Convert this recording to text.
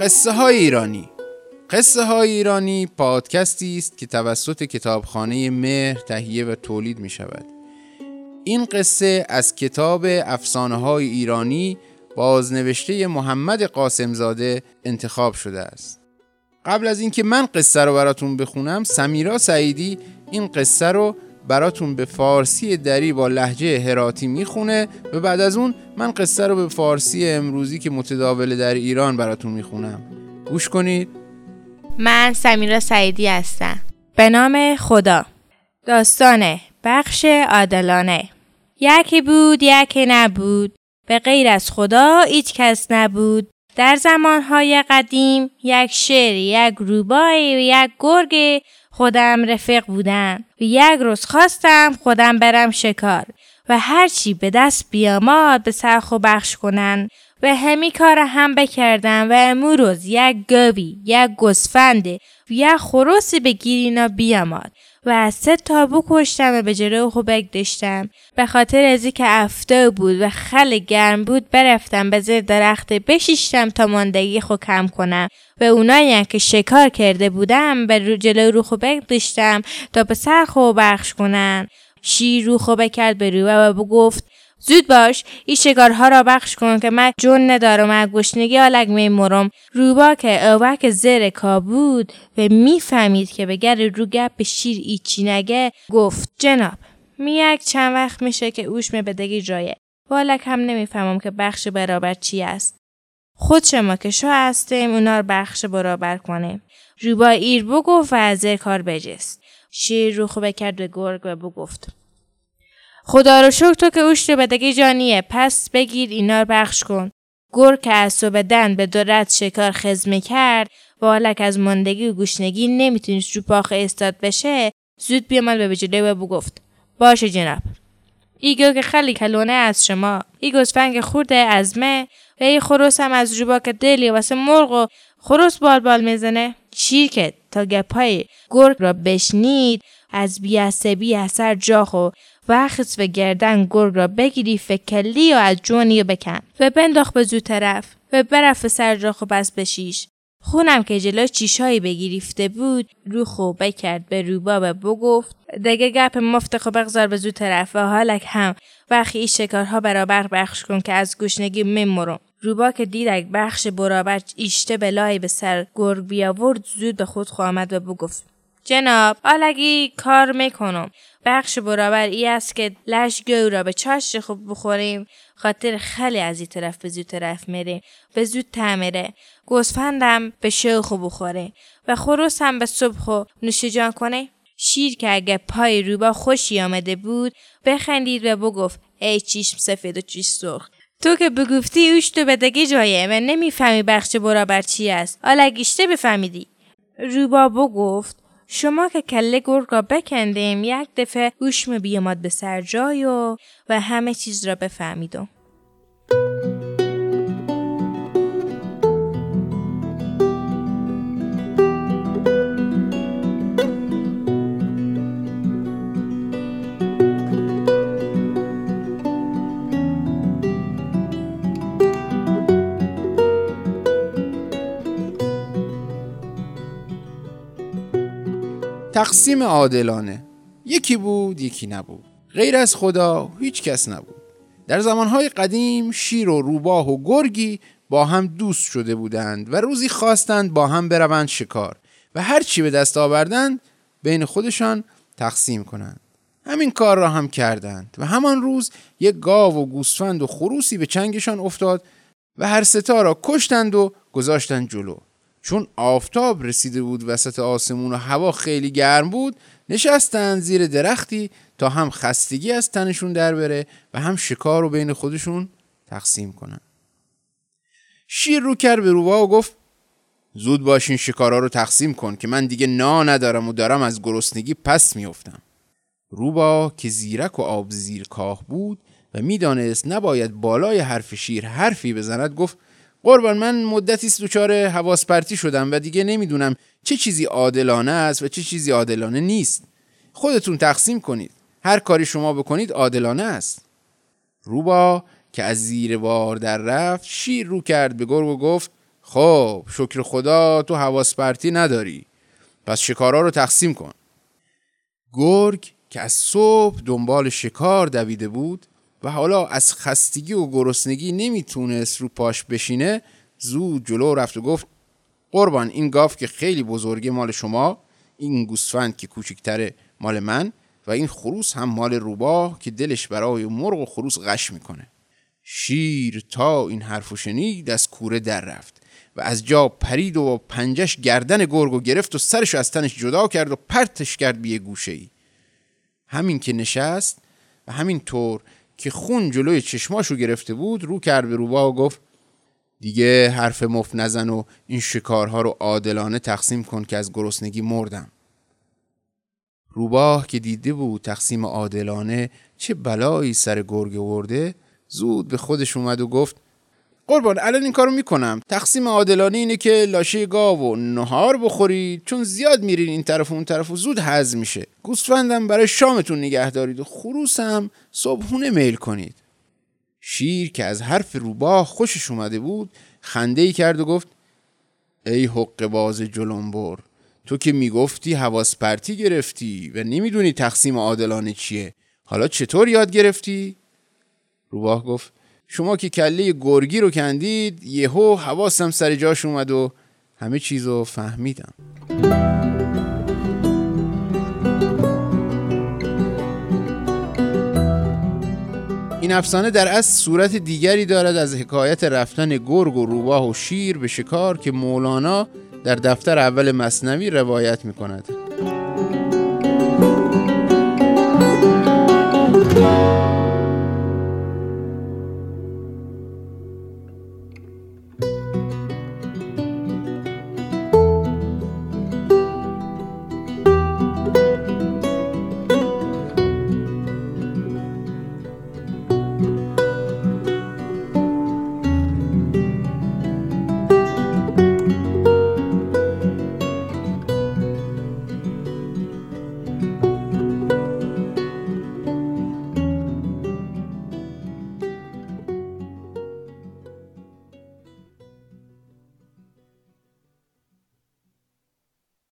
قصه های ایرانی. قصه های ایرانی پادکستی است که توسط کتابخانه مهر تهیه و تولید می شود این قصه از کتاب افسانه های ایرانی بازنوشته محمد قاسمزاده انتخاب شده است. قبل از اینکه من قصه رو براتون بخونم سمیرا سعیدی این قصه رو براتون به فارسی دری با لحجه هراتی می‌خونه و بعد از اون من قصه رو به فارسی امروزی که متداول در ایران براتون می‌خونم. گوش کنید. من سمیرا سعیدی هستم. به نام خدا. داستان بخش عادلانه. یکی بود یکی نبود. به غیر از خدا هیچ کس نبود. در زمانهای قدیم یک شعر یک روبای و یک گرگ خودم رفیق بودم. و یک روز خواستم خودم برم شکار و هرچی به دست بیاماد به سرخ و بخش کنن و همی کار هم بکردم و امروز یک گوی یک گسفند و یک خروسی به گیرینا بیاماد. و از سه تابو کشتم و به جلو خوبک داشتم. به خاطر ازی که افته بود و خل گرم بود برفتم به زیر درخت بشیشتم تا ماندگی خو کم کنم. و اونایی که شکار کرده بودم به جلو رو خوبک داشتم تا به سر خو بخش کنن. شیر رو خوبه کرد به رو و گفت زود باش این شکارها را بخش کن که من جون ندارم از گشنگی آلک میمرم روبا که اوک زیر کا بود و می‌فهمید که به گر رو گپ شیر ایچی نگه گفت جناب می یک چند وقت میشه که اوش می بدگی جایه. والک هم نمی‌فهمم که بخش برابر چی است. خود شما که شو هستیم اونا رو بخش برابر کنیم. روبا ایر بگفت و از کار بجست. شیر رو خوبه کرد به گرگ و بگفت خدا رو شکر تو که اوش رو بدگی جانیه. پس بگیر اینا رو بخش کن. گر که از صبح به دورت شکار خزمه کرد. و حالک از ماندگی و گوشنگی نمی‌تونست رو پاخه استاد بشه. زود بیامد به بجله و بگفت باشه جناب. ایگو که خیلی کلونه از شما. ای گسفنگ خورده از مه. و ای خروس هم از روبا که دلی واسه مرغ و خروس بال بال می‌زنه. شیر که تا گپای گرگ را بشنید. از بیعصبی اثر جاخ و و گردن گرگ را بگیری فکلی و از جونی بکن. و بنداخ به زود طرف و برف سر جاخ و بس بشیش خونم که جلو چیشایی بگیریفته بود رو خوبه کرد به روبا و بگفت دگه گپ مفت خو بگذار به زود طرف و حالک هم. وقتی این شکارها برابر بخش کن که از گوشنگی میمرم روبا که دیدک بخش برابر ایشته بلایی به سر گرگ بیاورد زود به خود خو آمد و بگفت جناب آلگی کار می‌کنم. بخش برابر ای است که لش گو را به چاش خوب بخوریم. خاطر خیلی از این طرف به زود طرف میره به زود تعمیره گوسفندم به شو خوب بخوره. و خروس هم به صبح و نوشجان کنه. شیر که اگه پای روبا خوشی آمده بود بخندید و بگفت ای چیشم سفید و چیش سرخ. تو که بگفتی اوش تو بدگی جایه و نمی‌فهمی بخش برابر چی است. حالا گیشته بفهمیدی. روبا بگفت شما که کله گرگ را بکندیم یک دفعه گوشم بیامد به سر جای و, و همه چیز را بفهمیدم. تقسیم عادلانه. یکی بود یکی نبود. غیر از خدا هیچ کس نبود. در زمانهای قدیم شیر و روباه و گرگی با هم دوست شده بودند و روزی خواستند با هم بروند شکار و هر چی به دست آوردند بین خودشان تقسیم کنند. همین کار را هم کردند و همان روز یک گاو و گوسفند و خروسی به چنگشان افتاد و هر ستا را کشتند و گذاشتند جلو. چون آفتاب رسیده بود وسط آسمون و هوا خیلی گرم بود نشستن زیر درختی تا هم خستگی از تنشون در بره و هم شکار رو بین خودشون تقسیم کنن. شیر رو کرد به روبا و گفت زود باشین شکارا رو تقسیم کن که من دیگه نا ندارم و دارم از گرسنگی پس میافتم. روبا که زیرک و آب زیر کاه بود و می‌دانست نباید بالای حرف شیر حرفی بزند گفت قربان من مدتی است دچار حواس پرتی شدم و دیگه نمی‌دونم چه چیزی عادلانه است و چه چیزی عادلانه نیست. خودتون تقسیم کنید. هر کاری شما بکنید عادلانه است. روبا که از زیر بار در رفت شیر رو کرد به گرگ و گفت خب شکر خدا تو حواس پرتی نداری. پس شکارا رو تقسیم کن. گرگ که از صبح دنبال شکار دویده بود و حالا از خستگی و گرسنگی نمی‌تونست رو پاش بشینه زود جلو رفت و گفت قربان این گاف که خیلی بزرگه مال شما این گوسفند که کوچکتره مال من و این خروس هم مال روباه که دلش برای مرغ و خروس غش می‌کنه. شیر تا این حرفو شنید از کوره در رفت و از جا پرید و پنجش گردن گرگو گرفت و سرش از تنش جدا کرد و پرتش کرد به گوشه ای همین که نشست و همین طور که خون جلوی چشماشو گرفته بود رو کرد به روباه و گفت دیگه حرف مف نزن و این شکارها رو عادلانه تقسیم کن که از گرسنگی مردم. روباه که دیده بود تقسیم عادلانه چه بلایی سر گرگ ورده زود به خودش اومد و گفت قربان الان این کارو می‌کنم. تقسیم عادلانه اینه که لاشه گاو و نهار بخورید چون زیاد میرین این طرف و اون طرف و زود هضم میشه. گوسفندم برای شامتون نگه دارید و خروسم صبحونه میل کنید. شیر که از حرف روباه خوشش اومده بود خنده ای کرد و گفت ای حق باز جلنبر تو که می‌گفتی حواس پرتی گرفتی و نمی‌دونی تقسیم عادلانه چیه. حالا چطور یاد گرفتی؟ روباه گفت شما که کله گرگی رو کندید یهو حواسم سر جاش اومد و همه چیز رو فهمیدم این افسانه در اصل صورت دیگری دارد از حکایت رفتن گرگ و روباه و شیر به شکار که مولانا در دفتر اول مصنوی روایت می کند.